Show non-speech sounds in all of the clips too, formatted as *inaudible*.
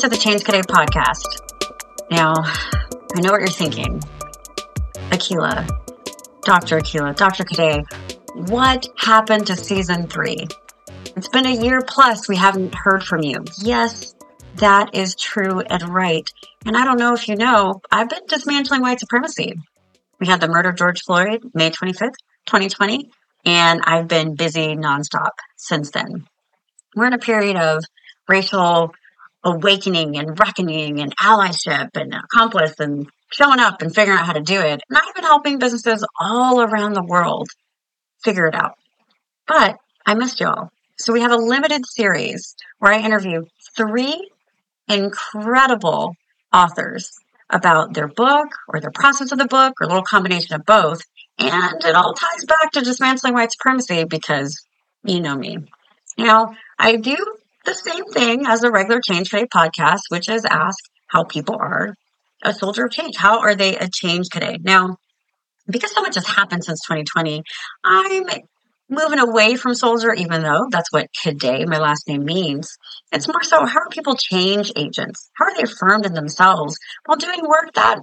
to the Change Cadet podcast. Now, I know what you're thinking. Akila, Dr. Akila, Dr. Cadet, what happened to season three? It's been a year plus we haven't heard from you. Yes, that is true and right. And I don't know if you know, I've been dismantling white supremacy. We had the murder of George Floyd May 25th, 2020, and I've been busy nonstop since then. We're in a period of racial awakening and reckoning and allyship and accomplice and showing up and figuring out how to do it. And I've been helping businesses all around the world figure it out. But I missed y'all. So we have a limited series where I interview three incredible authors about their book or their process of the book or a little combination of both. And it all ties back to dismantling white supremacy because you know me. Now, I do the same thing as a regular Change Cadet podcast, which is ask how people are a soldier of change. How are they a change Cadet? Now, because so much has happened since 2020, I'm moving away from soldier, even though that's what Cadet my last name, means. It's more so how are people change agents? How are they affirmed in themselves while doing work that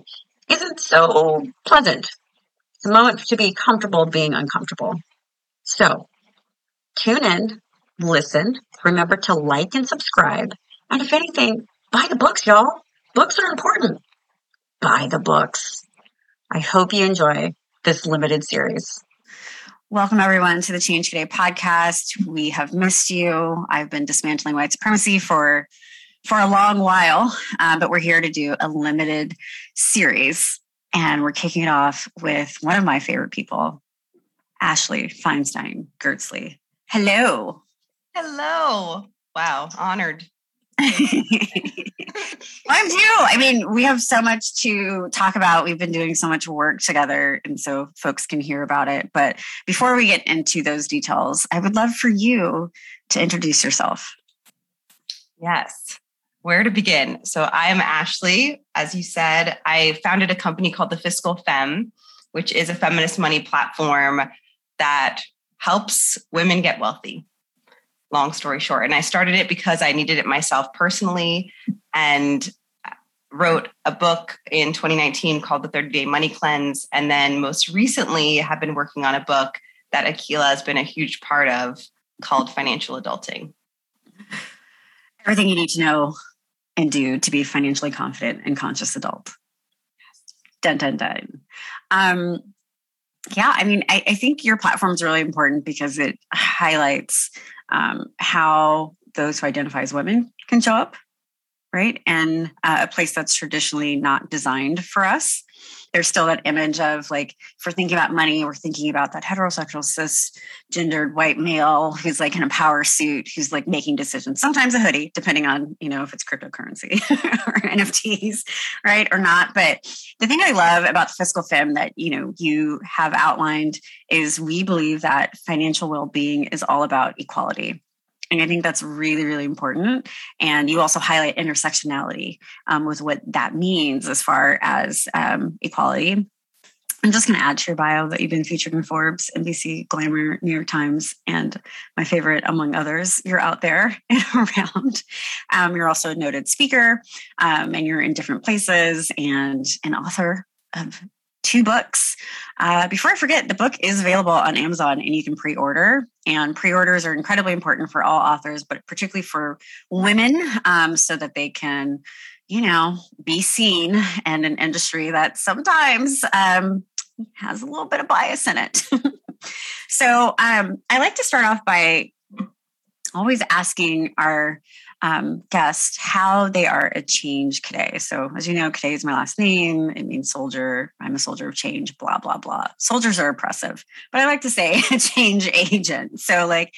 isn't so pleasant? It's a moment to be comfortable being uncomfortable. So tune in, listen, remember to like and subscribe. And if anything, buy the books, y'all. Books are important. Buy the books. I hope you enjoy this limited series. Welcome, everyone, to the Change Cadet podcast. We have missed you. I've been dismantling white supremacy for for a long while, uh, but we're here to do a limited series, and we're kicking it off with one of my favorite people, Ashley Feinstein Gerstley. Hello. Hello. Wow, honored. *laughs* I'm too. I mean, we have so much to talk about. We've been doing so much work together, and so folks can hear about it. But before we get into those details, I would love for you to introduce yourself. Yes. Where to begin? So, I am Ashley. As you said, I founded a company called The Fiscal Femme, which is a feminist money platform that helps women get wealthy long story short. And I started it because I needed it myself personally and wrote a book in 2019 called The 30 Day Money Cleanse. And then most recently have been working on a book that Akila has been a huge part of called Financial Adulting. Everything you need to know and do to be financially confident and conscious adult. Dun dun dun. Um, yeah, I mean, I, I think your platform is really important because it highlights um, how those who identify as women can show up, right? And uh, a place that's traditionally not designed for us. There's still that image of like, if we're thinking about money, we're thinking about that heterosexual, cis gendered white male who's like in a power suit, who's like making decisions, sometimes a hoodie, depending on, you know, if it's cryptocurrency *laughs* or NFTs, right? Or not. But the thing I love about the Fiscal Femme that, you know, you have outlined is we believe that financial well-being is all about equality and I think that's really, really important. And you also highlight intersectionality um, with what that means as far as um, equality. I'm just going to add to your bio that you've been featured in Forbes, NBC, Glamour, New York Times, and my favorite, among others. You're out there and *laughs* around. Um, you're also a noted speaker, um, and you're in different places and an author of two books. Uh, before I forget, the book is available on Amazon and you can pre order. And pre orders are incredibly important for all authors, but particularly for women um, so that they can, you know, be seen in an industry that sometimes um, has a little bit of bias in it. *laughs* so um, I like to start off by always asking our um, guest how they are a change Cadet. So, as you know, Cadet is my last name. It means soldier. I'm a soldier of change, blah, blah, blah. Soldiers are oppressive, but I like to say *laughs* a change agent. So, like,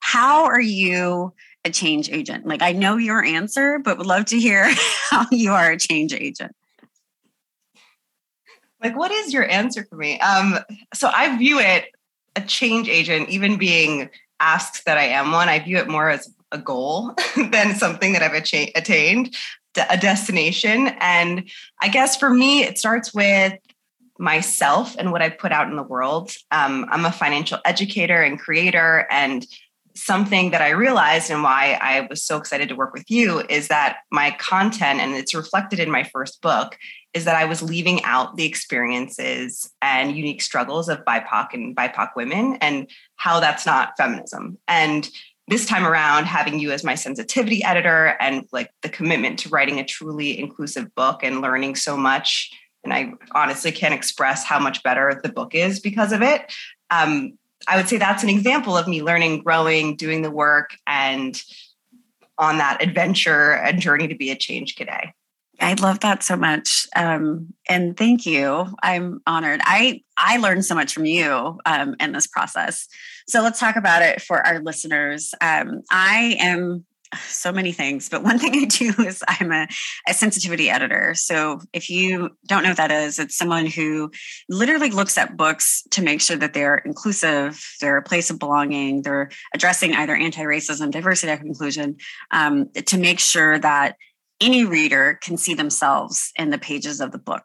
how are you a change agent? Like, I know your answer, but would love to hear *laughs* how you are a change agent. Like, what is your answer for me? Um, so, I view it a change agent, even being asked that I am one, I view it more as a goal *laughs* than something that I've attained, a destination. And I guess for me, it starts with myself and what I put out in the world. Um, I'm a financial educator and creator, and something that I realized and why I was so excited to work with you is that my content, and it's reflected in my first book, is that I was leaving out the experiences and unique struggles of BIPOC and BIPOC women and how that's not feminism. And this time around, having you as my sensitivity editor and like the commitment to writing a truly inclusive book and learning so much. And I honestly can't express how much better the book is because of it. Um, I would say that's an example of me learning, growing, doing the work, and on that adventure and journey to be a change Cadet. I love that so much, um, and thank you. I'm honored. I I learned so much from you um, in this process. So let's talk about it for our listeners. Um, I am so many things, but one *laughs* thing I do is I'm a, a, sensitivity editor. So if you don't know what that is, it's someone who literally looks at books to make sure that they're inclusive, they're a place of belonging, they're addressing either anti-racism, diversity, or inclusion, um, to make sure that any reader can see themselves in the pages of the book.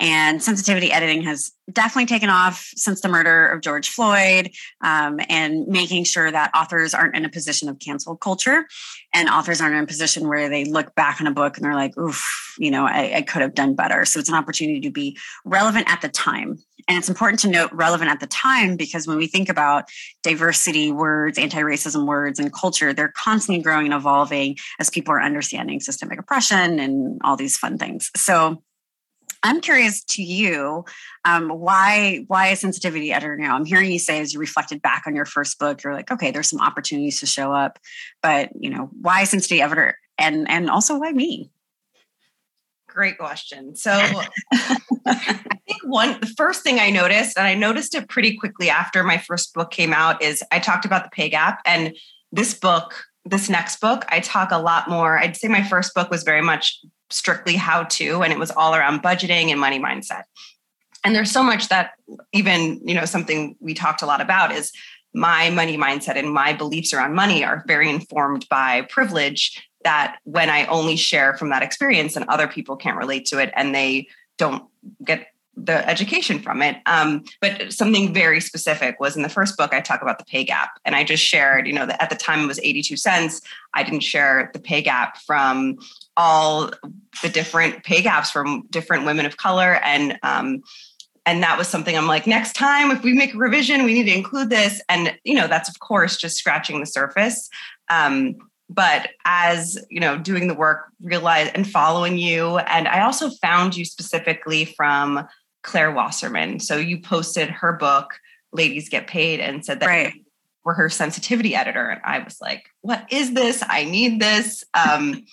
And sensitivity editing has definitely taken off since the murder of George Floyd um, and making sure that authors aren't in a position of cancel culture and authors aren't in a position where they look back on a book and they're like, oof, you know, I, I could have done better. So it's an opportunity to be relevant at the time. And it's important to note relevant at the time because when we think about diversity words, anti racism words, and culture, they're constantly growing and evolving as people are understanding systemic oppression and all these fun things. So I'm curious to you, um, why why a sensitivity editor now? I'm hearing you say as you reflected back on your first book, you're like, okay, there's some opportunities to show up, but you know, why sensitivity editor, and and also why me? Great question. So *laughs* I think one the first thing I noticed, and I noticed it pretty quickly after my first book came out, is I talked about the pay gap, and this book this next book, I talk a lot more. I'd say my first book was very much strictly how to and it was all around budgeting and money mindset and there's so much that even you know something we talked a lot about is my money mindset and my beliefs around money are very informed by privilege that when i only share from that experience and other people can't relate to it and they don't get the education from it. Um, but something very specific was in the first book, I talk about the pay gap. And I just shared, you know, that at the time it was 82 cents. I didn't share the pay gap from all the different pay gaps from different women of color. And, um, and that was something I'm like, next time, if we make a revision, we need to include this. And, you know, that's of course just scratching the surface. Um, but as you know doing the work realize and following you and i also found you specifically from Claire Wasserman. So you posted her book, Ladies Get Paid, and said that right. you were her sensitivity editor. And I was like, what is this? I need this. Um,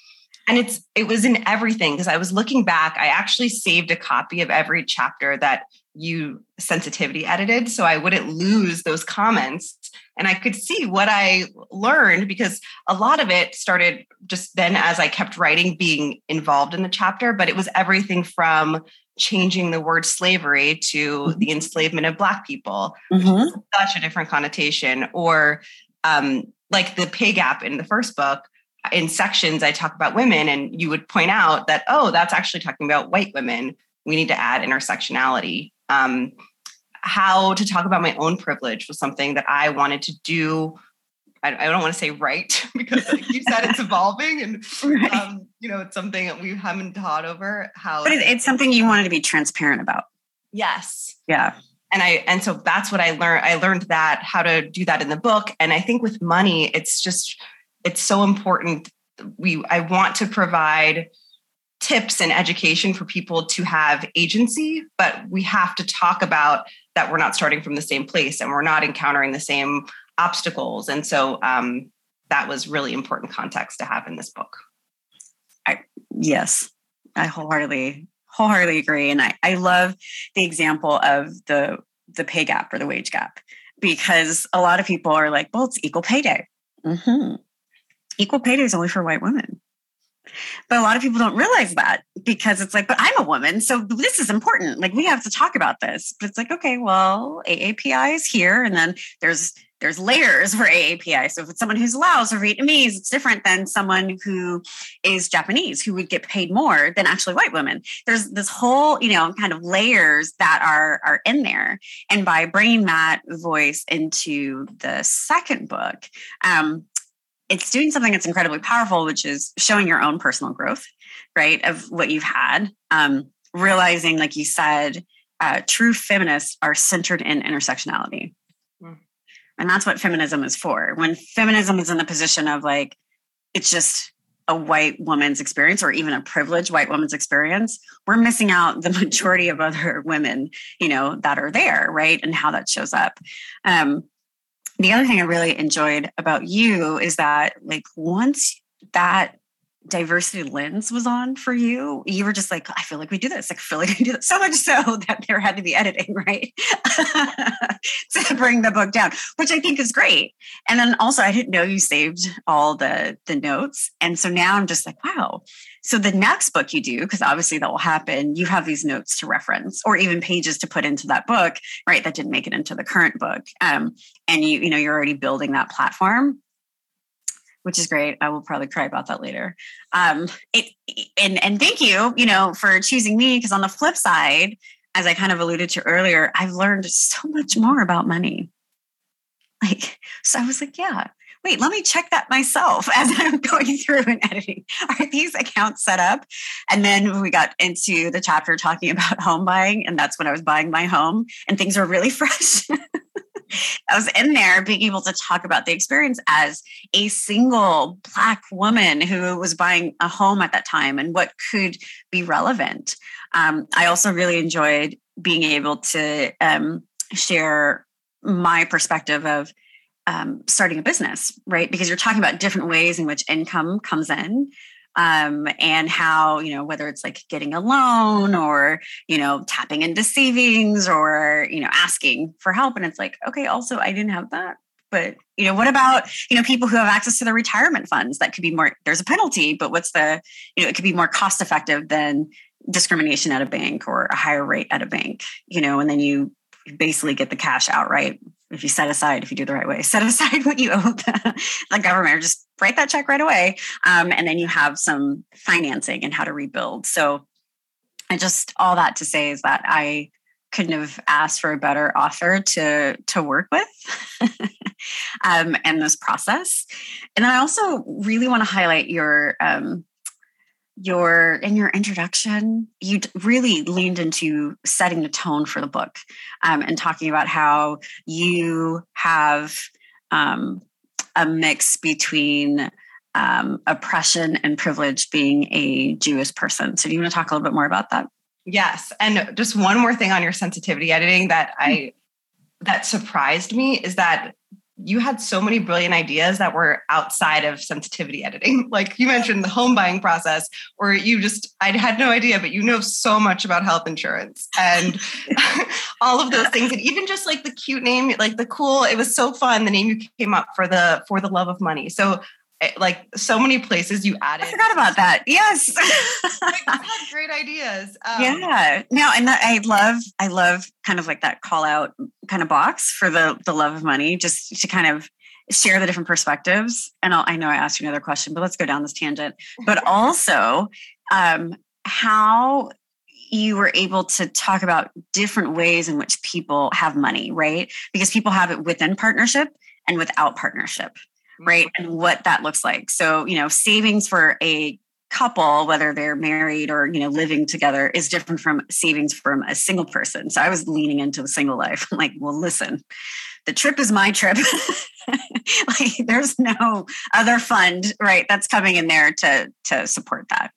and it's it was in everything because I was looking back. I actually saved a copy of every chapter that you sensitivity edited so I wouldn't lose those comments and I could see what I learned because a lot of it started just then as I kept writing being involved in the chapter but it was everything from changing the word slavery to mm-hmm. the enslavement of black people mm-hmm. such a different connotation or um, like the pay gap in the first book in sections i talk about women and you would point out that oh that's actually talking about white women we need to add intersectionality um, how to talk about my own privilege was something that i wanted to do. I, I don't want to say right *laughs* because like you said it's *laughs* evolving and right. um, you know it's something that we haven't taught over how but it's something you wanted to be transparent about. Yes. Yeah. And i and so that's what i learned i learned that how to do that in the book. And i think with money it's just it's so important. We i want to provide tips and education for people to have agency but we have to talk about that we're not starting from the same place and we're not encountering the same obstacles. And so um, that was really important context to have in this book. I, yes, I wholeheartedly wholeheartedly agree, and I, I love the example of the the pay gap or the wage gap because a lot of people are like, well, it's equal payday. Mm-hmm. Equal pay day is only for white women. But a lot of people don't realize that because it's like, but I'm a woman, so this is important. Like we have to talk about this. But it's like, okay, well, AAPI is here, and then there's there's layers for AAPI. So if it's someone who's Laos or Vietnamese, it's different than someone who is Japanese who would get paid more than actually white women. There's this whole, you know, kind of layers that are are in there. And by bringing that voice into the second book, um, it's doing something that's incredibly powerful, which is showing your own personal growth, right, of what you've had. Um, realizing, like you said, uh, true feminists are centered in intersectionality. Mm. And that's what feminism is for. When feminism is in the position of like, it's just a white woman's experience or even a privileged white woman's experience, we're missing out the majority of other women, you know, that are there, right? And how that shows up. Um, the other thing I really enjoyed about you is that, like, once that diversity lens was on for you, you were just like, I feel like we do this. I feel like we do this. So much so *laughs* that there had to be editing, right? *laughs* to bring the book down, which I think is great. And then also I didn't know you saved all the the notes. And so now I'm just like, wow. So the next book you do, because obviously that will happen, you have these notes to reference or even pages to put into that book, right? That didn't make it into the current book. Um, and you, you know, you're already building that platform which is great. I will probably cry about that later. Um, it, and and thank you, you know, for choosing me because on the flip side, as I kind of alluded to earlier, I've learned so much more about money. Like, so I was like, yeah, wait, let me check that myself *laughs* as I'm going through and editing. Are these accounts set up? And then we got into the chapter talking about home buying, and that's when I was buying my home, and things were really *laughs* fresh. I was in there being able to talk about the experience as a single Black woman who was buying a home at that time and what could be relevant. Um, I also really enjoyed being able to um, share my perspective of um, starting a business, right? Because you're talking about different ways in which income comes in um, and how you know whether it's like getting a loan or you know tapping into savings or you know asking for help and it's like okay also i didn't have that but you know what about you know people who have access to the retirement funds? That could be more there's a penalty but what's the you know it could be more cost effective than discrimination at a bank or a higher rate at a bank you know and then you basically get the cash outright if you set aside, if you do the right way, *laughs* set aside what you owe the, the government, or just write that check right away. Um, and then you have some financing and how to rebuild. So, I just all that to say is that I couldn't have asked for a better author to to work with *laughs* um, and this process. And I also really want to highlight your um, your in your introduction you really leaned into setting the tone for the book um, and talking about how you have um, a mix between um, oppression and privilege being a jewish person. So do you want to talk a little bit more about that? Yes and just one more thing on your sensitivity editing that i that surprised me is that you had so many brilliant ideas that were outside of sensitivity editing. *laughs* Like you mentioned the home buying process, or you just, I had no idea, but you know so much about health insurance and *laughs* *laughs* all of those things. And even just like the cute name, like the cool, it was so fun. The name you came up for the, for the love of money. So like so many places you added. I forgot about that. Yes, *laughs* great ideas. Um, yeah, no, and I love, I love kind of like that call out kind of box for the the love of money, just to kind of share the different perspectives. And I'll, i know I asked you another question, but let's go down this tangent. But *laughs* also, um, how you were able to talk about different ways in which people have money, right? Because people have it within partnership and without partnership right? And what that looks like. So, you know, savings for a couple whether they're married or you know living together is different from savings from a single person. So i was leaning into the single life. *laughs* I'm like well listen the trip is my trip. *laughs* Like there's no other fund right that's coming in there to to support that.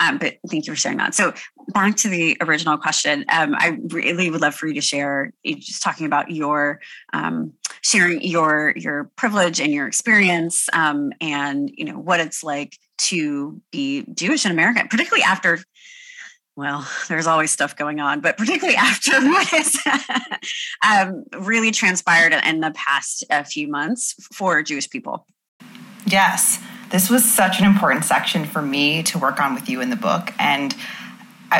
Um, but thank you for sharing that. So back to the original question um, i really would love for you to share just talking about your um, sharing your your privilege and your experience um, and you know what it's like to be jewish in america particularly after well, there's always stuff going on, but particularly *laughs* after what has *laughs* um, really transpired in the past uh, few months for Jewish people. Yes, this was such an important section for me to work on with you in the book. And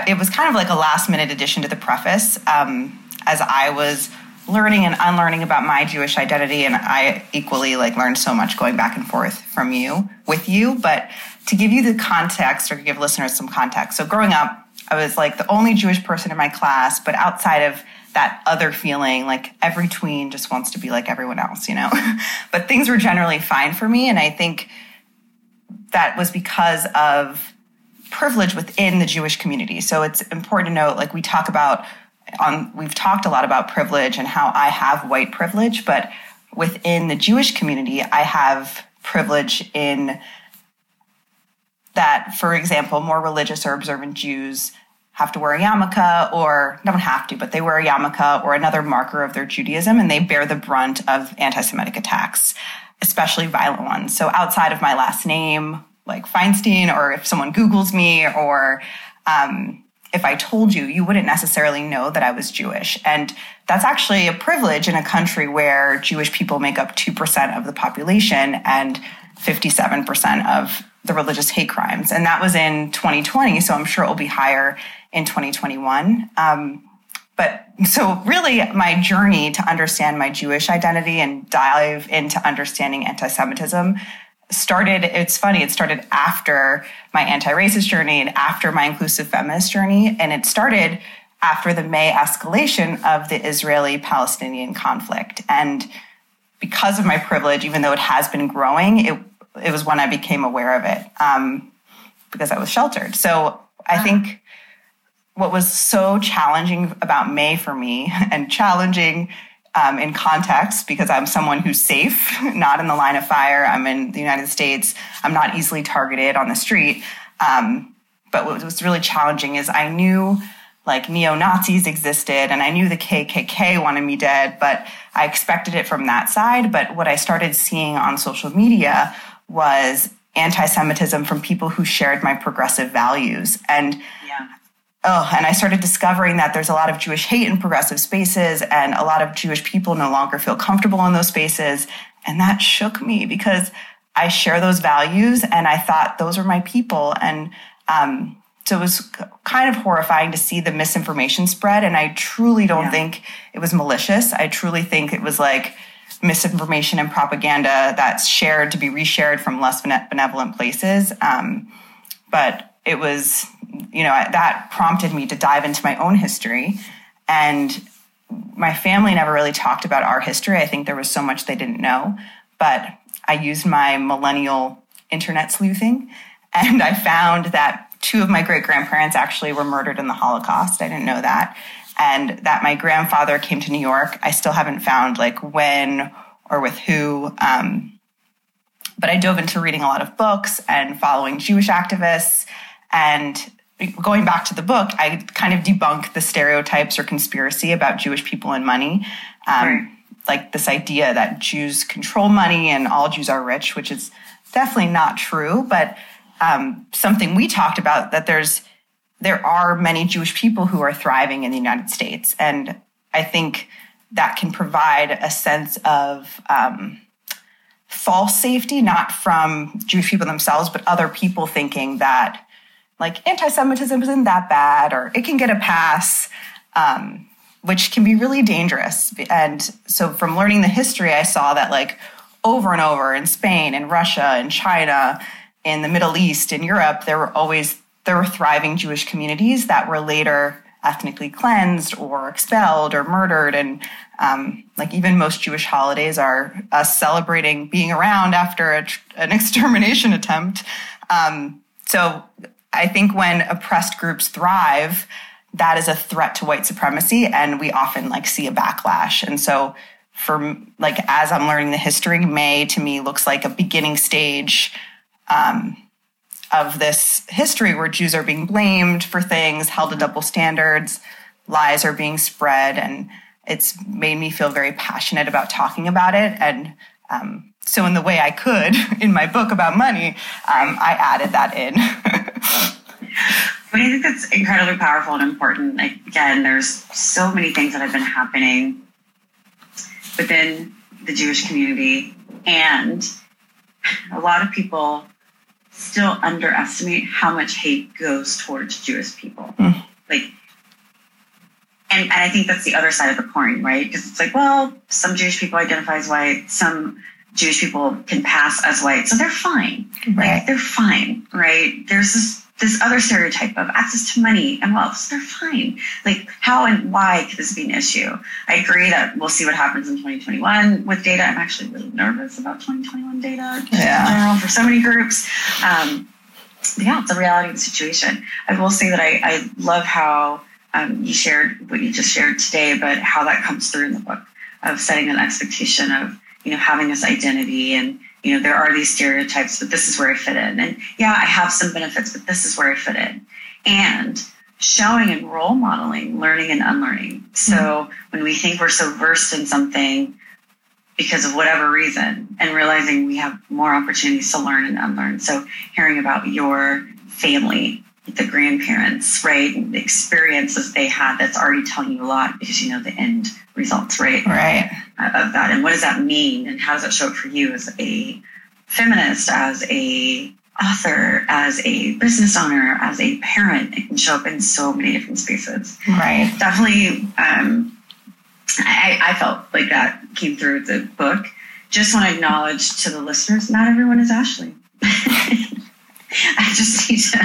it was kind of like a last minute addition to the preface. Um, as I was learning and unlearning about my Jewish identity. And I equally like learned so much going back and forth from you with you. But to give you the context or give listeners some context. So growing up, I was like the only Jewish person in my class, but outside of that other feeling, like every tween just wants to be like everyone else, you know? *laughs* but things were generally fine for me. And I think that was because of privilege within the Jewish community. So it's important to note, like we talk about on, we've talked a lot about privilege and how I have white privilege, but within the Jewish community, I have privilege in that, for example, more religious or observant Jews have to wear a yarmulke or don't have to, but they wear a yarmulke or another marker of their Judaism and they bear the brunt of anti-Semitic attacks, especially violent ones. So outside of my last name, like Feinstein, or if someone Googles me or, um, if I told you, you wouldn't necessarily know that I was Jewish. And that's actually a privilege in a country where Jewish people make up 2% of the population and 57% of the religious hate crimes. And that was in 2020. So I'm sure it will be higher in 2021. Um, but so really my journey to understand my Jewish identity and dive into understanding anti-Semitism started, it's funny, it started after my anti-racist journey and after my inclusive feminist journey. And it started after the May escalation of the Israeli Palestinian conflict. And because of my privilege, even though it has been growing, it, it was when I became aware of it um, because I was sheltered. So I uh-huh. think what was so challenging about May for me *laughs* and challenging um, in context because I'm someone who's safe, *laughs* not in the line of fire. I'm in the United States. I'm not easily targeted on the street. Um, but what was really challenging is I knew like neo Nazis existed and I knew the KKK wanted me dead, but I expected it from that side. But what I started seeing on social media was anti Semitism from people who shared my progressive values. And yeah. Oh, and I started discovering that there's a lot of Jewish hate in progressive spaces, and a lot of Jewish people no longer feel comfortable in those spaces. And that shook me because I share those values, and I thought those are my people. And um, so it was kind of horrifying to see the misinformation spread. And I truly don't yeah. think it was malicious. I truly think it was like misinformation and propaganda that's shared to be reshared from less benevolent places. Um, but it was you know, that prompted me to dive into my own history. And my family never really talked about our history. I think there was so much they didn't know. But I used my millennial internet sleuthing and I found that two of my great grandparents actually were murdered in the Holocaust. I didn't know that. And that my grandfather came to New York. I still haven't found like when or with who. Um, but I dove into reading a lot of books and following Jewish activists and going back to the book, I kind of debunk the stereotypes or conspiracy about Jewish people and money. Um, right. Like this idea that Jews control money and all Jews are rich, which is definitely not true. But um, something we talked about that there's there are many Jewish people who are thriving in the United States, and I think that can provide a sense of um, false safety, not from Jewish people themselves, but other people thinking that like anti-Semitism isn't that bad, or it can get a pass, um, which can be really dangerous. And so, from learning the history, I saw that like over and over in Spain, in Russia, in China, in the Middle East, in Europe, there were always there were thriving Jewish communities that were later ethnically cleansed or expelled or murdered and um, like even most jewish holidays are us celebrating being around after a, an *laughs* extermination attempt um, so I think when oppressed groups thrive, that is a threat to white supremacy, and we often like see a backlash. And so, for like as I'm learning the history, May to me looks like a beginning stage um, of this history where Jews are being blamed for things, held to double standards, lies are being spread, and it's made me feel very passionate about talking about it and um, so in the way I could *laughs* in my book about money, um, I added that in. I I think that's incredibly powerful and important. Again, there's so many things that have been happening within the Jewish community, and a lot of people still underestimate how much hate goes towards Jewish people. Mm. Like, and, and I think that's the other side of the coin, right? Because it's like, well, some Jewish people identify as white, some Jewish people can pass as white, so they're fine. Right. Like they're fine, right? There's this this other stereotype of access to money and wealth, so they're fine. Like how and why could this be an issue? I agree that we'll see what happens in 2021 with data. I'm actually really nervous about 2021 data yeah. in general for so many groups. Um, yeah, it's a reality of the situation. I will say that I, I love how um, you shared what you just shared today, but how that comes through in the book of setting an expectation of you know having this identity and you know there are these stereotypes, but this is where I fit in, and yeah, I have some benefits, but this is where I fit in, and showing and role modeling learning and unlearning. So mm-hmm. when we think we're so versed in something because of whatever reason and realizing we have more opportunities to learn and unlearn. So hearing about your family the grandparents, right? The experiences they had that's already telling you a lot because you know the end results, right? Right. Of that. And what does that mean? And how does that show up for you as a feminist, as a author, as a business owner, as a parent? It can show up in so many different spaces. Right. Definitely um I, I felt like that came through the book. Just want to acknowledge to the listeners, not everyone is Ashley. *laughs* I just need to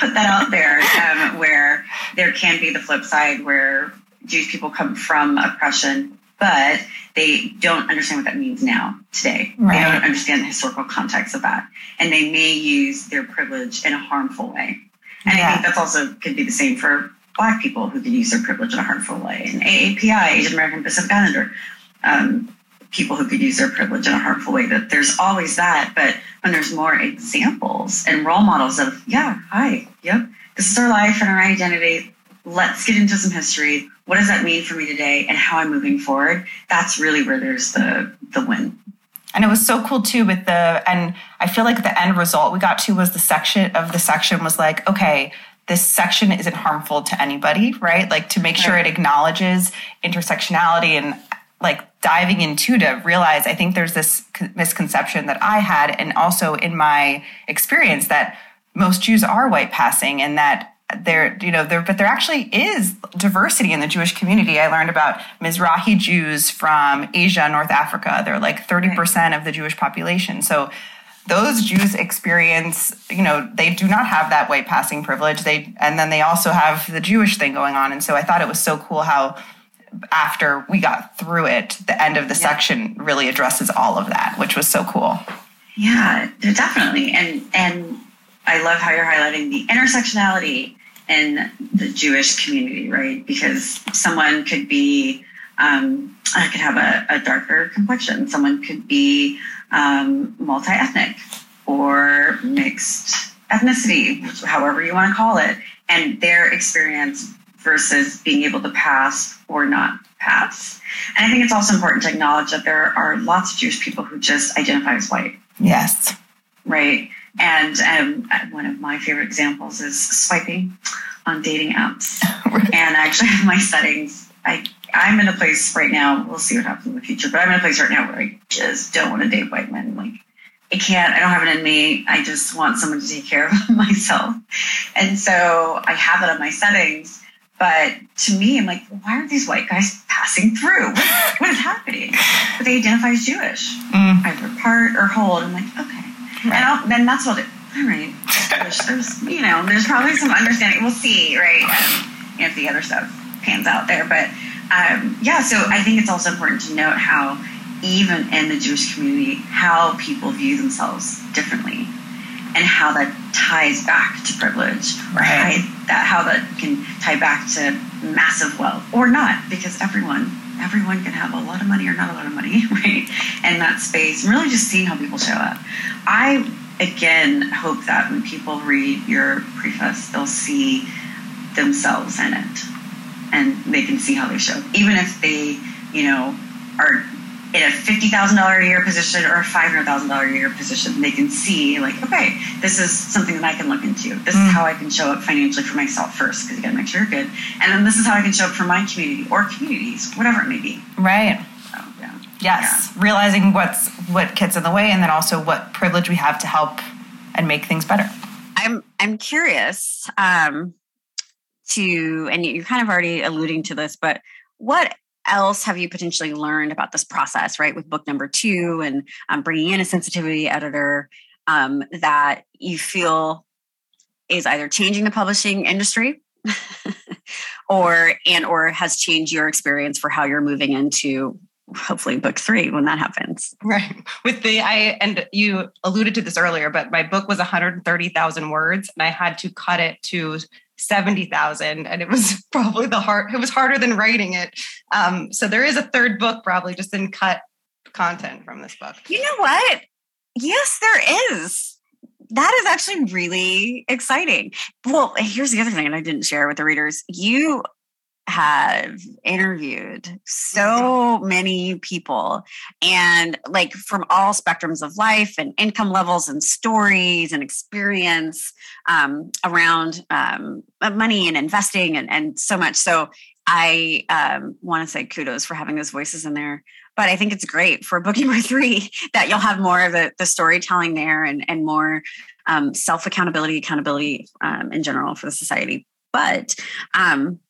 put that out there um, where there can be the flip side where Jewish people come from oppression, but they don't understand what that means now, today. Right. They don't understand the historical context of that. And they may use their privilege in a harmful way. And yeah. I think that's also could be the same for Black people who could use their privilege in a harmful way. And AAPI, Asian American Pacific Islander, um, people who could use their privilege in a harmful way. That there's always that, but when there's more examples and role models of, yeah, hi, yep, this is our life and our identity. Let's get into some history. What does that mean for me today and how I'm moving forward? That's really where there's the the win. And it was so cool too with the and I feel like the end result we got to was the section of the section was like, okay, this section isn't harmful to anybody, right? Like to make sure it acknowledges intersectionality and like diving into to realize I think there's this misconception that I had and also in my experience that most Jews are white passing and that there you know there but there actually is diversity in the Jewish community. I learned about Mizrahi Jews from Asia, North Africa. They're like 30% of the Jewish population. So those Jews experience, you know, they do not have that white passing privilege. They and then they also have the Jewish thing going on. And so I thought it was so cool how after we got through it, the end of the yeah. section really addresses all of that, which was so cool. Yeah, definitely. And and I love how you're highlighting the intersectionality in the Jewish community, right? Because someone could be, um, I could have a, a, darker complexion. Someone could be um, multi-ethnic or mixed ethnicity, however you want to call it, and their experience versus being able to pass or not pass. And I think it's also important to acknowledge that there are lots of Jewish people who just identify as white. Yes. Right. And um, one of my favorite examples is swiping on dating apps. *laughs* and I actually have my settings. I I'm in a place right now. We'll see what happens in the future, but I'm in a place right now where I just don't want to date white men. Like I can't. I don't have it in me. I just want someone to take care of *laughs* myself. And so I have it on my settings. But to me, I'm like, why are these white guys passing through? What, *laughs* what is happening? But they identify as Jewish, mm. either part or whole. I'm like, okay. Right. And I'll, then that's what it, all right. There's, you know, there's probably some understanding. We'll see, right? Um, if the other stuff pans out there. But um, yeah, so I think it's also important to note how, even in the Jewish community, how people view themselves differently and how that ties back to privilege or right. that how that can tie back to massive wealth or not because everyone everyone can have a lot of money or not a lot of money *laughs* right in that space and really just seeing how people show up i again hope that when people read your preface they'll see themselves in it and they can see how they show even if they you know are in a $50,000 a year position or a $500,000 a year position, they can see like, okay, this is something that I can look into. This mm. is how I can show up financially for myself first, because you got to make sure you're good. And then this is how I can show up for my community or communities, whatever it may be. Right. So, yeah. Yes. Yeah. Realizing what's what gets in the way and then also what privilege we have to help and make things better. I'm I'm curious. Um, to, and you're kind of already alluding to this, but what else have you potentially learned about this process, right? With book number two and um, bringing in a sensitivity editor um, that you feel is either changing the publishing industry *laughs* or and or has changed your experience for how you're moving into hopefully book three when that happens right with the i and you alluded to this earlier but my book was 130000 words and i had to cut it to 70,000 and it was *laughs* probably the hard it was harder than writing it. Um, so there is a third book probably just in cut content from this book. You know what? Yes there is. That is actually really exciting. Well here's the other thing i didn't share with the readers. You have interviewed so many people and like from all spectrums of life and income levels and stories and experience um, around um, money and investing and, and so much. So i um, want to say kudos for having those voices in there but i think it's great for book *laughs* number three that you'll have more of the, the storytelling there and, and more um, self accountability accountability um, in general for the society. But um,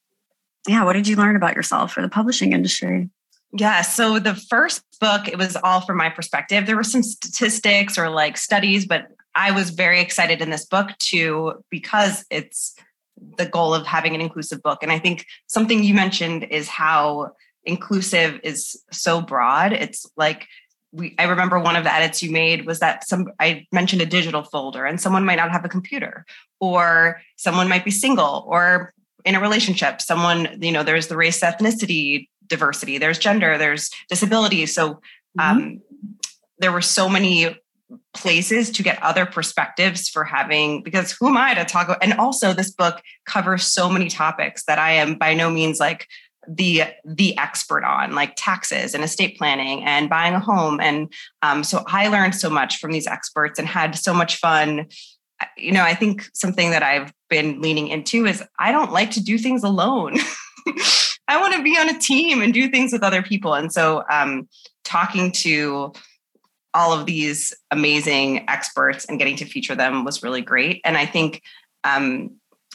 yeah, what did you learn about yourself or the publishing industry? Yeah, so the first book, it was all from my perspective. There were some statistics or like studies, but I was very excited in this book too because it's the goal of having an inclusive book. And I think something you mentioned is how inclusive is so broad. It's like we I remember one of the edits you made was that some I mentioned a digital folder and someone might not have a computer or someone might be single or in a relationship someone you know there's the race ethnicity diversity there's gender there's disability so mm-hmm. um, mm-hmm. there were so many places to get other perspectives for having because who am i to talk about and also this book covers so many topics that i am by no means like the the expert on like taxes and estate planning and buying a home and um, so i learned so much from these experts and had so much fun you know, I think something that I've been leaning into is I don't like to do things alone. *laughs* I want to be on a team and do things with other people. And so, um, talking to all of these amazing experts and getting to feature them was really great. And I think um,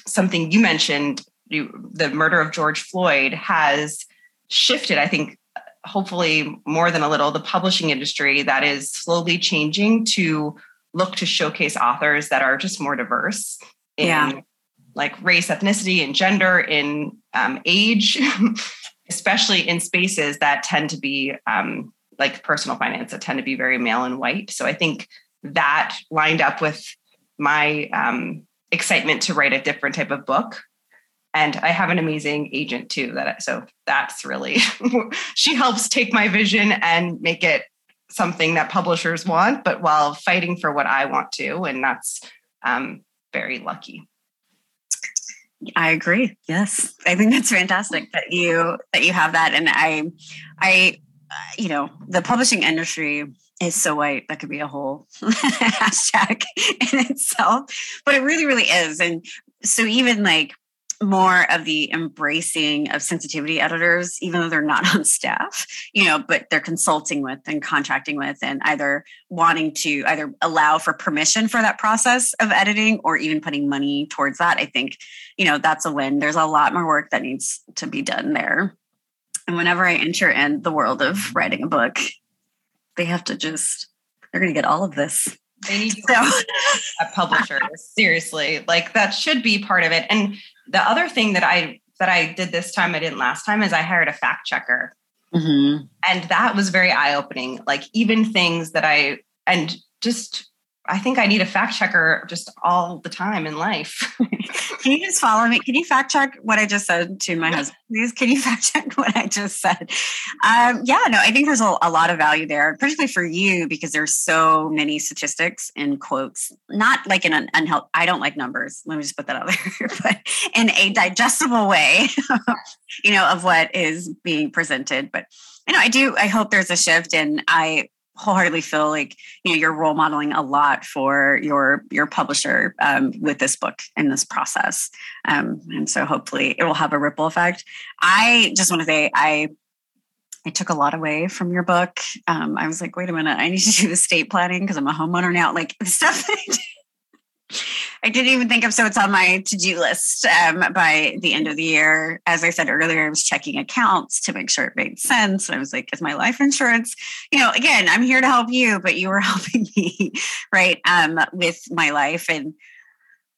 something you mentioned, you, the murder of George Floyd, has shifted, I think, hopefully more than a little, the publishing industry that is slowly changing to look to showcase authors that are just more diverse in yeah. like race, ethnicity, and gender, in um, age, *laughs* especially in spaces that tend to be um, like personal finance that tend to be very male and white. So I think that lined up with my um, excitement to write a different type of book. And I have an amazing agent too. That so that's really *laughs* she helps take my vision and make it something that publishers want, but while fighting for what I want to. And that's um, very lucky. I agree. Yes, I think that's fantastic that you that you have that, and I, I, you know, the publishing industry is so white that could be a whole *laughs* hashtag in itself, but it really, really is. And so even like more of the embracing of sensitivity editors, even though they're not *laughs* on staff, you know, but they're consulting with and contracting with and either wanting to either allow for permission for that process of editing or even putting money towards that. I think, you know, that's a win. There's a lot more work that needs to be done there. And whenever I enter in the world of writing a book, they have to just, they're going to get all of this. They need to so. *laughs* a publisher. Seriously, like that should be part of it. And the other thing that I that I did this time I didn't last time is I hired a fact checker. Mm-hmm. And that was very eye opening. Like even things that I and just I think I need a fact checker just all the time in life. *laughs* Can you just follow me? Can you fact check what I just said to my husband? Please, can you fact check *laughs* what I just said? Um, yeah, no, I think there's a, a, lot of value there, particularly for you because there's so many statistics and quotes. Not like in an unhelpful. I don't like numbers. Let me just put that out *laughs* there, but in a digestible way, you know, of what is being presented. But you know, I do. I hope there's a shift, and I wholeheartedly feel like you know you're role modeling a lot for your your publisher um, with this book and this process. Um, and so hopefully it will have a ripple effect. I just want to say i i took a lot away from your book. Um, i was like wait a minute i need to do the estate planning because i'm a homeowner now. Like the stuff I didn't even think of so it's on my to-do list um, by the end of the year. As I said earlier, I was checking accounts to make sure it made sense. I was like, is my life insurance? You know, again, I'm here to help you, but you were *laughs* helping me, right? Um, with my life. And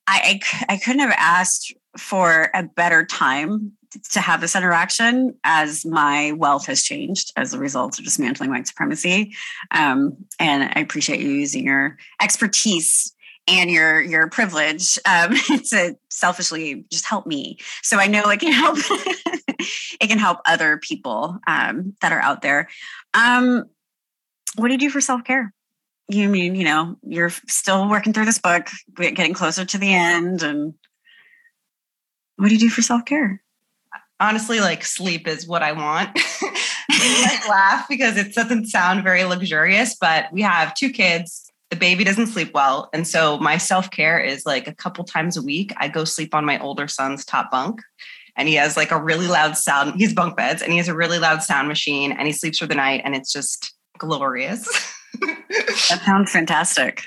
I, I, I couldn't have asked for a better time to have this interaction as my wealth has changed as a result of dismantling white supremacy. Um, and I appreciate you using your expertise and your your privilege um, *laughs* to selfishly just help me. So I know it can help. *laughs* it can help other people um, that are out there. Um, what do you do for self care? You mean you know you're still working through this book, getting closer to the end, and what do you do for self care? Honestly, like sleep is what I want. *laughs* I laugh because it doesn't sound very luxurious, but we have two kids the baby doesn't sleep well. And so my self care is like a couple times a week. I go sleep on my older son's top bunk. And he has like a really loud sound. He's bunk beds and he has a really loud sound machine and he sleeps for the night. And it's just glorious. *laughs* that sounds fantastic.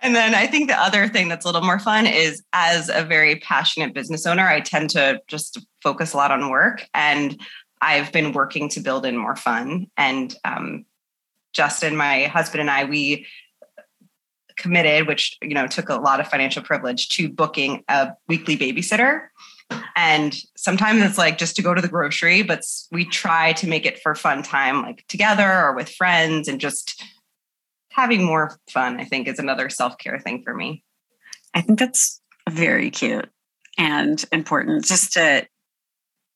And then I think the other thing that's a little more fun is as a very passionate business owner, I tend to just focus a lot on work. And I've been working to build in more fun. And um, Justin, my husband, and I, we committed, which you know took a lot of financial privilege, to booking a weekly babysitter. And sometimes it's like just to go to the grocery, but we try to make it for fun time, like together or with friends, and just having more fun. I think is another self care thing for me. I think that's very cute and important. Just to,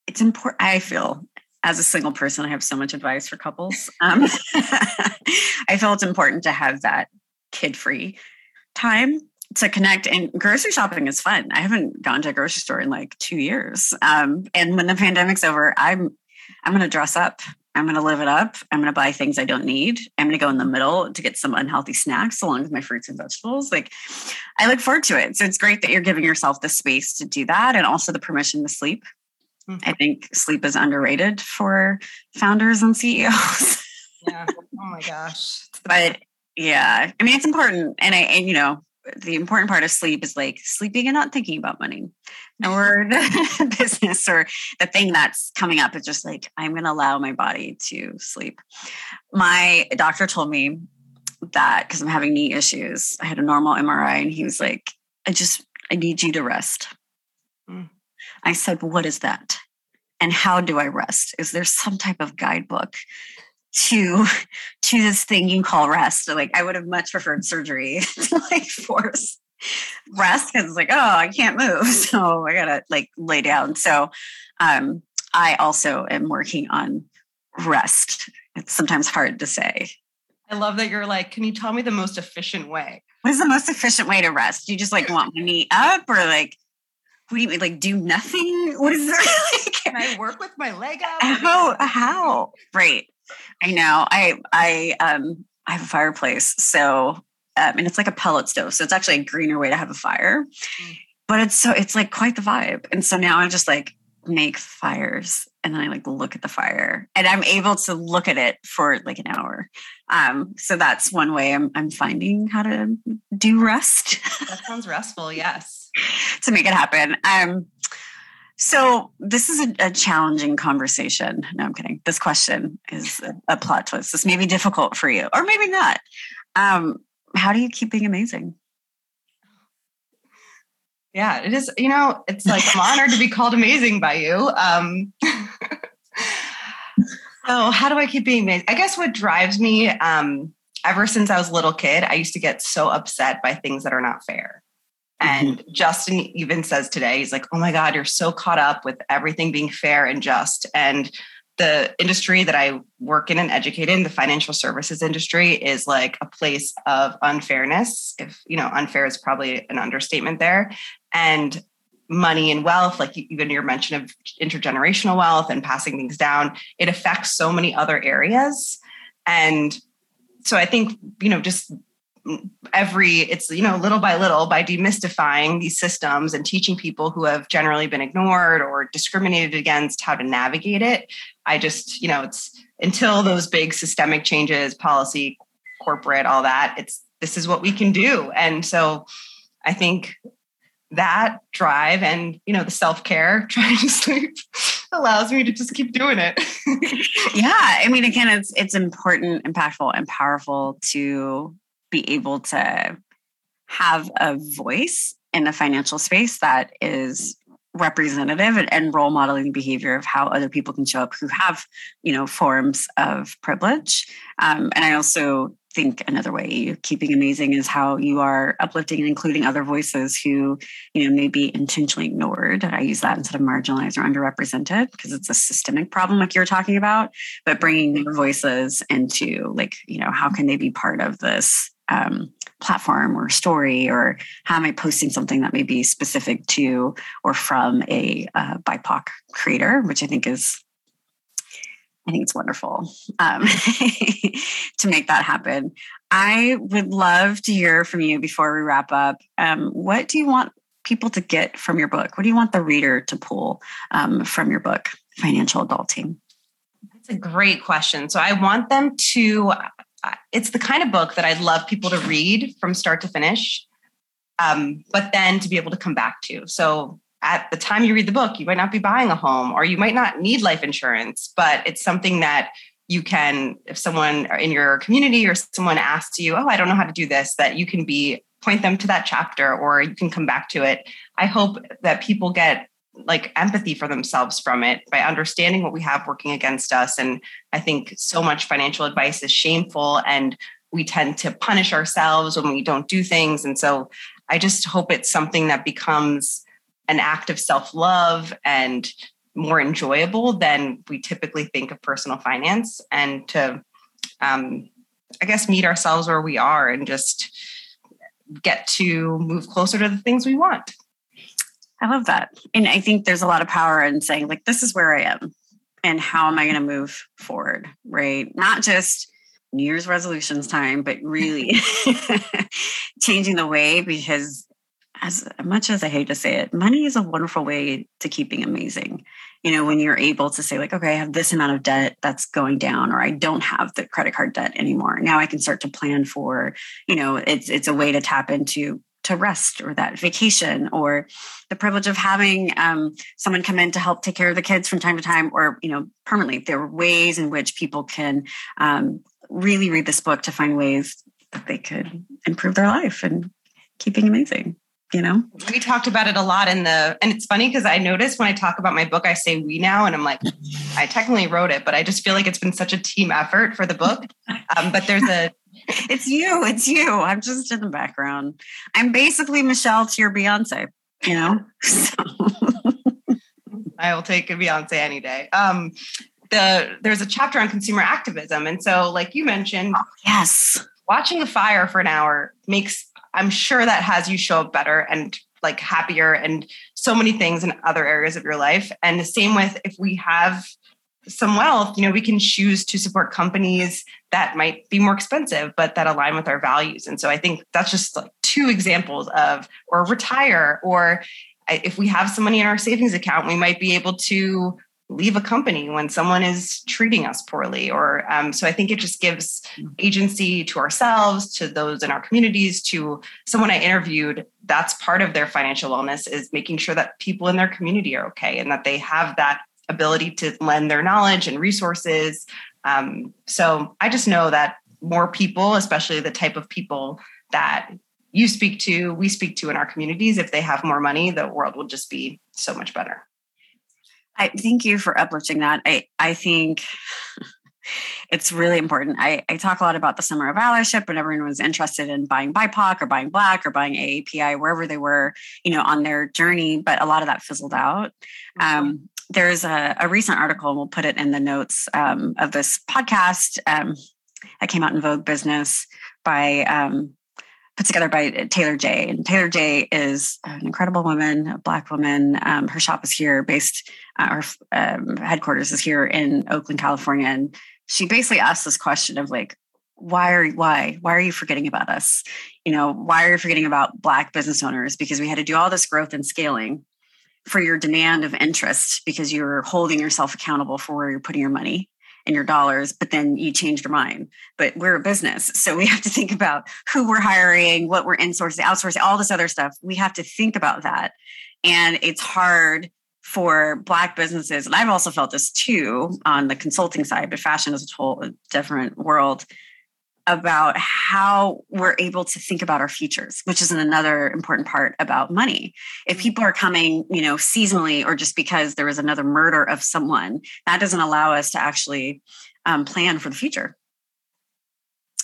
it's important. I feel as a single person, I have so much advice for couples. Um, *laughs* I feel it's important to have that kid free time to connect and grocery shopping is fun. I haven't gone to a grocery store in like two years. Um, and when the pandemic's over, I'm I'm gonna dress up. I'm gonna live it up. I'm gonna buy things I don't need. I'm gonna go in the middle to get some unhealthy snacks along with my fruits and vegetables. Like I look forward to it. So it's great that you're giving yourself the space to do that and also the permission to sleep. Mm-hmm. I think sleep is underrated for founders and CEOs. yeah. Oh my gosh. *laughs* but yeah. I mean, it's important. And I, and, you know, the important part of sleep is like sleeping and not thinking about money or *laughs* the *laughs* business or the thing that's coming up. It's just like, I'm going to allow my body to sleep. My doctor told me that because I'm having knee issues, I had a normal MRI and he was like, I just, I need you to rest. Mm. I said, What is that? And how do I rest? Is there some type of guidebook to *laughs* to this thing you call rest. like I would have much preferred surgery *laughs* to like force rest because it's like, oh, I can't move. *laughs* So I gotta like lay down. So um I also am working on rest. It's sometimes hard to say. I love that you're like, can you tell me the most efficient way? What is the most efficient way to rest? Do you just like want my knee up or like what do you mean? Like do nothing? What is it? like? Can I work with my leg up? How? How? Right. I know. I I um I have a fireplace, so um, and it's like a pellet stove, so it's actually a greener way to have a fire. Mm. But it's so it's like quite the vibe, and so now I just like make fires, and then I like look at the fire, and I'm able to look at it for like an hour. Um, so that's one way I'm I'm finding how to do rest. that sounds restful. Yes, *laughs* to make it happen. Um, so this is a, a, challenging conversation. No, I'm kidding. This question is a, a, plot twist. This may be difficult for you, or maybe not. Um, how do you keep being amazing? Yeah, it is. You know, it's like I'm honored to be called amazing by you. Um, *laughs* so how do I keep being amazing? I guess what drives me, um, ever since I was a little kid, I used to get so upset by things that are not fair. Mm-hmm. And Justin even says today, he's like, oh my God, you're so caught up with everything being fair and just. And the industry that I work in and educate in, the financial services industry, is like a place of unfairness. If, you know, unfair is probably an understatement there. And money and wealth, like even your mention of intergenerational wealth and passing things down, it affects so many other areas. And so I think, you know, just every it's you know little by little by demystifying these systems and teaching people who have generally been ignored or discriminated against how to navigate it. I just you know it's until those big systemic changes policy corporate all that it's this is what we can do. And so I think that drive and you know the self-care *laughs* trying to sleep allows me to just keep doing it. *laughs* Yeah i mean again it's it's important impactful and powerful to be able to have a voice in the financial space that is representative and, and, role modeling behavior of how other people can show up who have you know forms of privilege. Um, and i also think another way keeping amazing is how you are uplifting and including other voices who you know may be intentionally ignored. I use that instead of marginalized or underrepresented because it's a systemic problem like you're talking about but bringing their voices into like you know how can they be part of this um, platform or story or how am i posting something that may be specific to or from a uh, bipoc creator which i think is I think it's wonderful um, *laughs* to make that happen. I would love to hear from you before we wrap up. Um, what do you want people to get from your book? What do you want the reader to pull um, from your book, Financial Adulting? That's a great question. So I want them to, it's the kind of book that I'd love people to read from start to finish, um, but then to be able to come back to. So at the time you read the book, you might not be buying a home or you might not need life insurance, but it's something that you can, if someone in your community or someone asks you, Oh, I don't know how to do this, that you can be point them to that chapter or you can come back to it. I hope that people get like empathy for themselves from it by understanding what we have working against us. And I think so much financial advice is shameful and we tend to punish ourselves when we don't do things. And so I just hope it's something that becomes an act of self love and more enjoyable than we typically think of personal finance and to um, i guess meet ourselves where we are and just get to move closer to the things we want i love that and i think there's a lot of power in saying like this is where i am and how am i going to move forward right not just new year's resolutions time but really *laughs* *laughs* changing the way because as much as I hate to say it, money is a wonderful way to keeping amazing. You know, when you're able to say, like, okay, I have this amount of debt that's going down, or I don't have the credit card debt anymore. Now I can start to plan for, you know, it's it's a way to tap into to rest or that vacation or the privilege of having um, someone come in to help take care of the kids from time to time or you know permanently. There are ways in which people can um, really read this book to find ways that they could improve their life and keeping amazing you know? We talked about it a lot in the and it's funny because i notice when i talk about my book i say we now and i'm like i technically wrote it but i just feel like it's been such a team effort for the book. Um, but there's a *laughs* it's you it's you. I'm just in the background. I'm basically michelle to your beyonce you know? *laughs* So. *laughs* i will take a beyonce any day. Um the there's a chapter on consumer activism and so like you mentioned oh, yes. watching a fire for an hour makes I'm sure that has you show up better and like happier and so many things in other areas of your life. And the same with if we have some wealth, you know, we can choose to support companies that might be more expensive, but that align with our values. And so I think that's just like two examples of, or retire, or if we have some money in our savings account, we might be able to leave a company when someone is treating us poorly or um, so i think it just gives agency to ourselves to those in our communities to someone i interviewed that's part of their financial wellness is making sure that people in their community are okay and that they have that ability to lend their knowledge and resources. Um, so i just know that more people especially the type of people that you speak to we speak to in our communities if they have more money the world will just be so much better I thank you for uplifting that. I I think it's really important. I, I talk a lot about the summer of allyship when everyone was interested in buying BIPOC or buying Black or buying AAPI, wherever they were, you know, on their journey. But a lot of that fizzled out. Mm-hmm. Um, there's a, a, recent article, and we'll put it in the notes um, of this podcast um, that came out in Vogue Business by um, put together by Taylor Jay. And Taylor Jay. is an incredible woman, a Black woman. Um, her shop is here, based, uh, our um, headquarters is here in Oakland, California. And she basically asked this question of like, why are why why are you forgetting about us you know why are you forgetting about black business owners because we had to do all this growth and scaling for your demand of interest because you're holding yourself accountable for where you're putting your money and your dollars, but then you changed your mind. But we're a business. So we have to think about who we're hiring, what we're insourcing, outsourcing, all this other stuff. We have to think about that. And it's hard for Black businesses. And I've also felt this too on the consulting side, but fashion is a whole different world about how we're able to think about our futures, which is another important part about money. If mm-hmm. people are coming, you know, seasonally or just because there was another murder of someone, that doesn't allow us to actually um, plan for the future.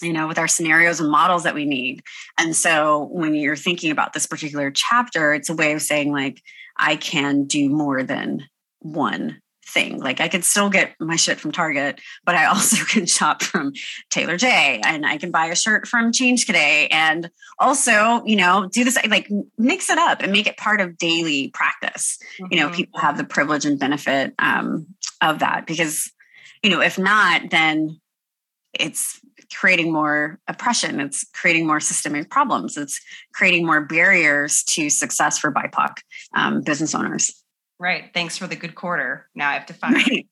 You know, with our scenarios and models that we need. And so when you're thinking about this particular chapter, it's a way of saying, like, I can do more than one thing. Like I could still get my shit from Target, but I also *laughs* can shop from Taylor Jay and I can buy a shirt from Change Cadet and also, you know, do this like mix it up and make it part of daily practice. Mm-hmm. You know, mm-hmm. people have the privilege and benefit um, of that because, you know, if not, then it's creating more oppression. It's creating more systemic problems. It's creating more barriers to success for BIPOC um, business owners. Right. Thanks for the good quarter. Now I have to find. Right.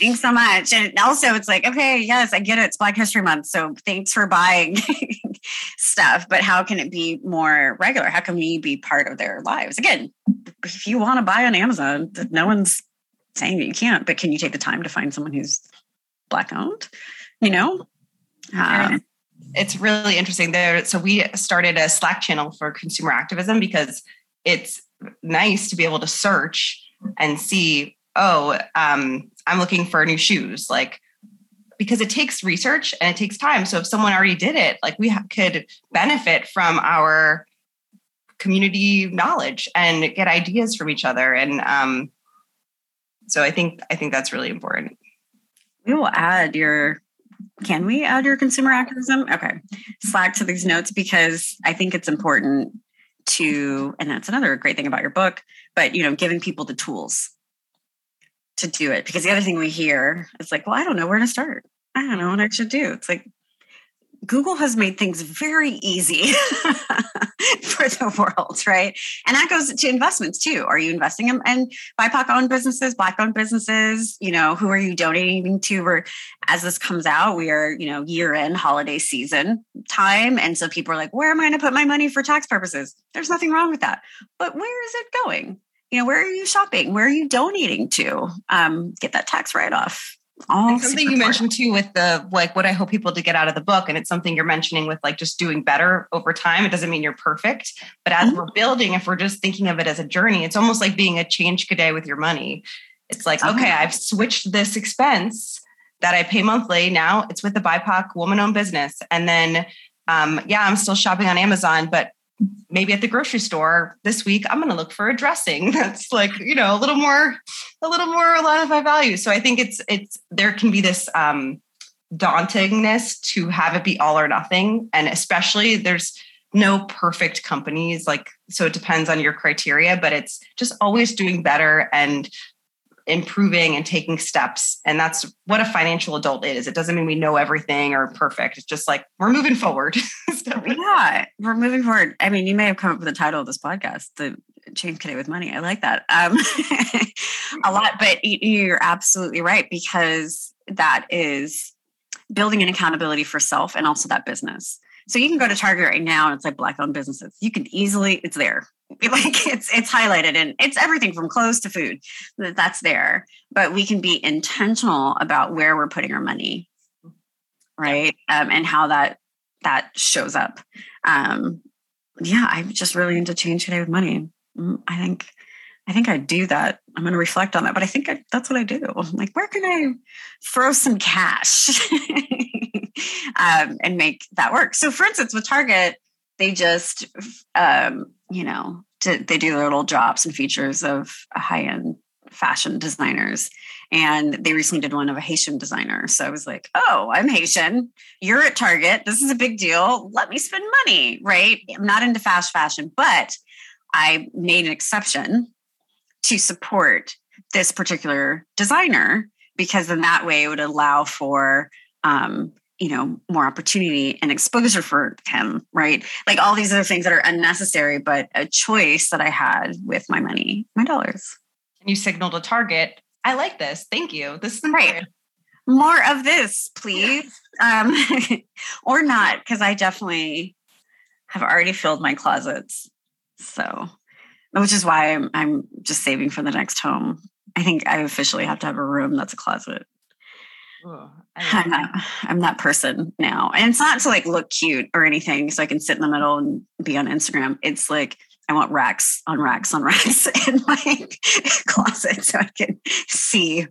Thanks so much. And also, it's like, okay, yes, I get it. It's Black History Month, so thanks for buying *laughs* stuff. But how can it be more regular? How can we be part of their lives? Again, if you want to buy on Amazon, no one's saying that you can't. But can you take the time to find someone who's Black owned? You know. Um, it's really interesting there. So we started a Slack channel for consumer activism because it's nice to be able to search and see, oh, um, I'm looking for new shoes. Like, because it takes research and it takes time. So if someone already did it, like we ha- could benefit from our community knowledge and get ideas from each other. And um, so I think I think that's really important. We will add your. Can we add your consumer activism? Okay, Slack to these notes because I think it's important to and that's another great thing about your book but you know giving people the tools to do it. Because the other thing we hear is like well i don't know where to start. I don't know what i should do. It's like Google has made things very easy *laughs* for the world, right? And that goes to investments too. Are you investing in, in BIPOC owned businesses, Black owned businesses? You know, who are you donating to? Or as this comes out, we are, you know, year end holiday season time. And so people are like, where am I going to put my money for tax purposes? There's nothing wrong with that. But where is it going? You know, where are you shopping? Where are you donating to? Um, get that tax write off all something you mentioned too with the like what I hope people to get out of the book, and it's something you're mentioning with like just doing better over time. It doesn't mean you're perfect, but as mm-hmm. we're building, if we're just thinking of it as a journey, it's almost like being a change Cadet with your money. It's like, uh-huh. okay, I've switched this expense that I pay monthly. Now it's with the BIPOC woman owned business. And then, um, yeah, I'm still shopping on Amazon, but maybe at the grocery store this week i'm going to look for a dressing *laughs* that's like you know a little more a little more aligned with my values so i think it's it's there can be this um dauntingness to have it be all or nothing. And especially there's no perfect companies like so it depends on your criteria but it's just always doing better. And improving and taking steps. And that's what a financial adult is. It doesn't mean we know everything or perfect. It's just like we're moving forward. *laughs* yeah, we're moving forward. I mean, you may have come up with the title of this podcast, the change Cadet with money. I like that um, *laughs* a lot, but you're absolutely right because that is building an accountability for self and also that business. So you can go to Target right now and it's like black owned businesses. You can easily, it's there. *laughs* like it's it's highlighted and it's everything from clothes to food. That's there. But we can be intentional about where we're putting our money. Right? Um, and how that that shows up. Um, yeah i'm just really into change Cadet with money. Mm, i think i think i do that. I'm going to reflect on that but i think I, that's what i do. I'm like where can i throw some cash *laughs* um, and make that work. So for instance with target they just um, you know to, they do their little drops and features of high-end fashion designers. And they recently did one of a haitian designer. So i was like oh i'm haitian. You're at target. This is a big deal. Let me spend money right? I'm not into fast fashion but i made an exception to support this particular designer because in that way it would allow for um, you know more opportunity and exposure for him right like all these other things that are unnecessary but a choice that i had with my money my dollars and you signaled a target i like this thank you this is important. right more of this, please. um, *laughs* or not, because I definitely have already filled my closets. So, which is why I'm, I'm just saving for the next home. I think I officially have to have a room that's a closet. I'm, that, I'm that person now. And it's not to like look cute or anything so I can sit in the middle and be on Instagram. It's like I want racks on racks on *laughs* racks in my *laughs* closet so I can see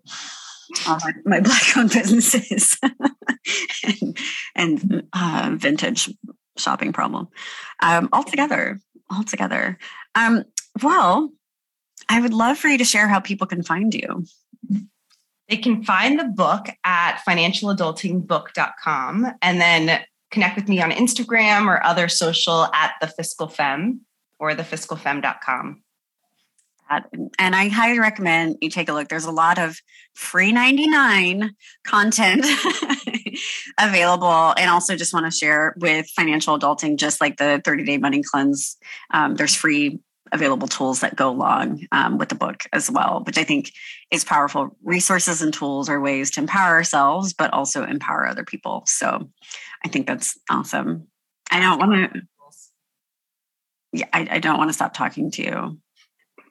my black owned businesses *laughs* and, and uh, vintage shopping problem um, all together all together um, well i would love for you to share how people can find you they can find the book at financialadultingbook.com and then connect with me on Instagram or other social at the fiscal femme or thefiscalfemme.com. And I highly recommend you take a look. There's a lot of free 99 content *laughs* available. And also just want to share with financial adulting, just like the 30 day money cleanse, um, there's free available tools that go along um, with the book as well, which I think is powerful. Resources and tools are ways to empower ourselves, but also empower other people. So I think that's awesome. I don't want to. Yeah, I, I don't want to stop talking to you,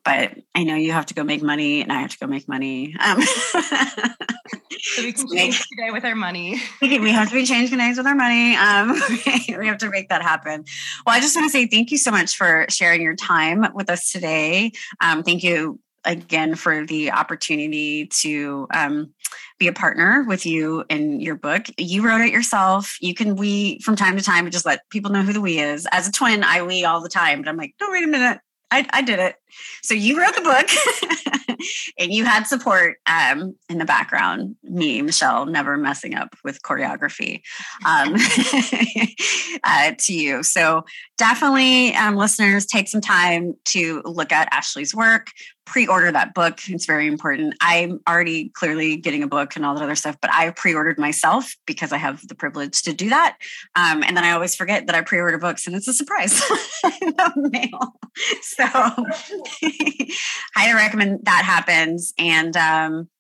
but I know you have to go make money, and I have to go make money. Um, so we can *laughs* change Cadet with our money. We have to be changing today with our money. Um, *laughs* we have to make that happen. Well, I just want to say thank you so much for sharing your time with us today. Um, thank you again for the opportunity to um, be a partner with you in your book. You wrote it yourself. You can we from time to time just let people know who the we is. As a twin, I we all the time, but I'm like, no, wait a minute. I, I did it. So you wrote the book *laughs* and you had support um, in the background, me, Michelle, never messing up with choreography um, *laughs* uh, to you. So definitely, um, listeners, take some time to look at Ashley's work, pre-order that book. It's very important. I'm already clearly getting a book and all that other stuff, but I pre-ordered myself because I have the privilege to do that. Um, and then I always forget that I pre-order books and it's a surprise *laughs* in the mail. *laughs* So *laughs* I highly recommend that happens. And um,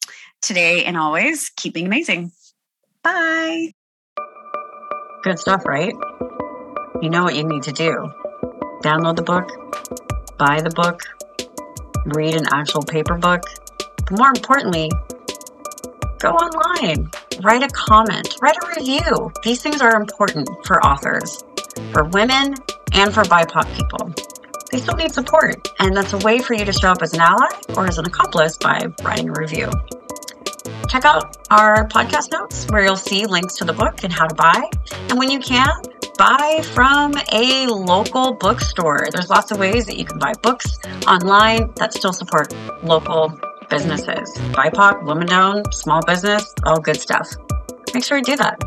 today and always keeping amazing. Bye. Good stuff, right? You know what you need to do. Download the book, buy the book, read an actual paper book. But more importantly, go online, write a comment, write a review. These things are important for authors, for women, and for BIPOC people. They still need support, and that's a way for you to show up as an ally or as an accomplice by writing a review. Check out our podcast notes where you'll see links to the book and how to buy. And when you can, buy from a local bookstore. There's lots of ways that you can buy books online that still support local businesses. BIPOC, woman owned, small business, all good stuff. Make sure you do that.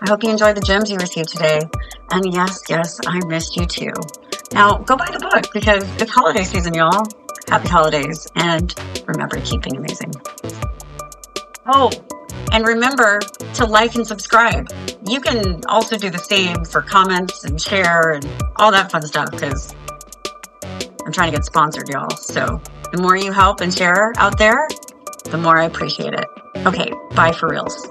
I hope you enjoyed the gems you received today. And yes, yes, I missed you too. Now go buy the book because it's holiday season, y'all. Happy holidays and remember keeping amazing. Oh, and remember to like and subscribe. You can also do the same for comments and share and all that fun stuff because I'm trying to get sponsored, y'all. So the more you help and share out there, the more I appreciate it. Okay, bye for reals.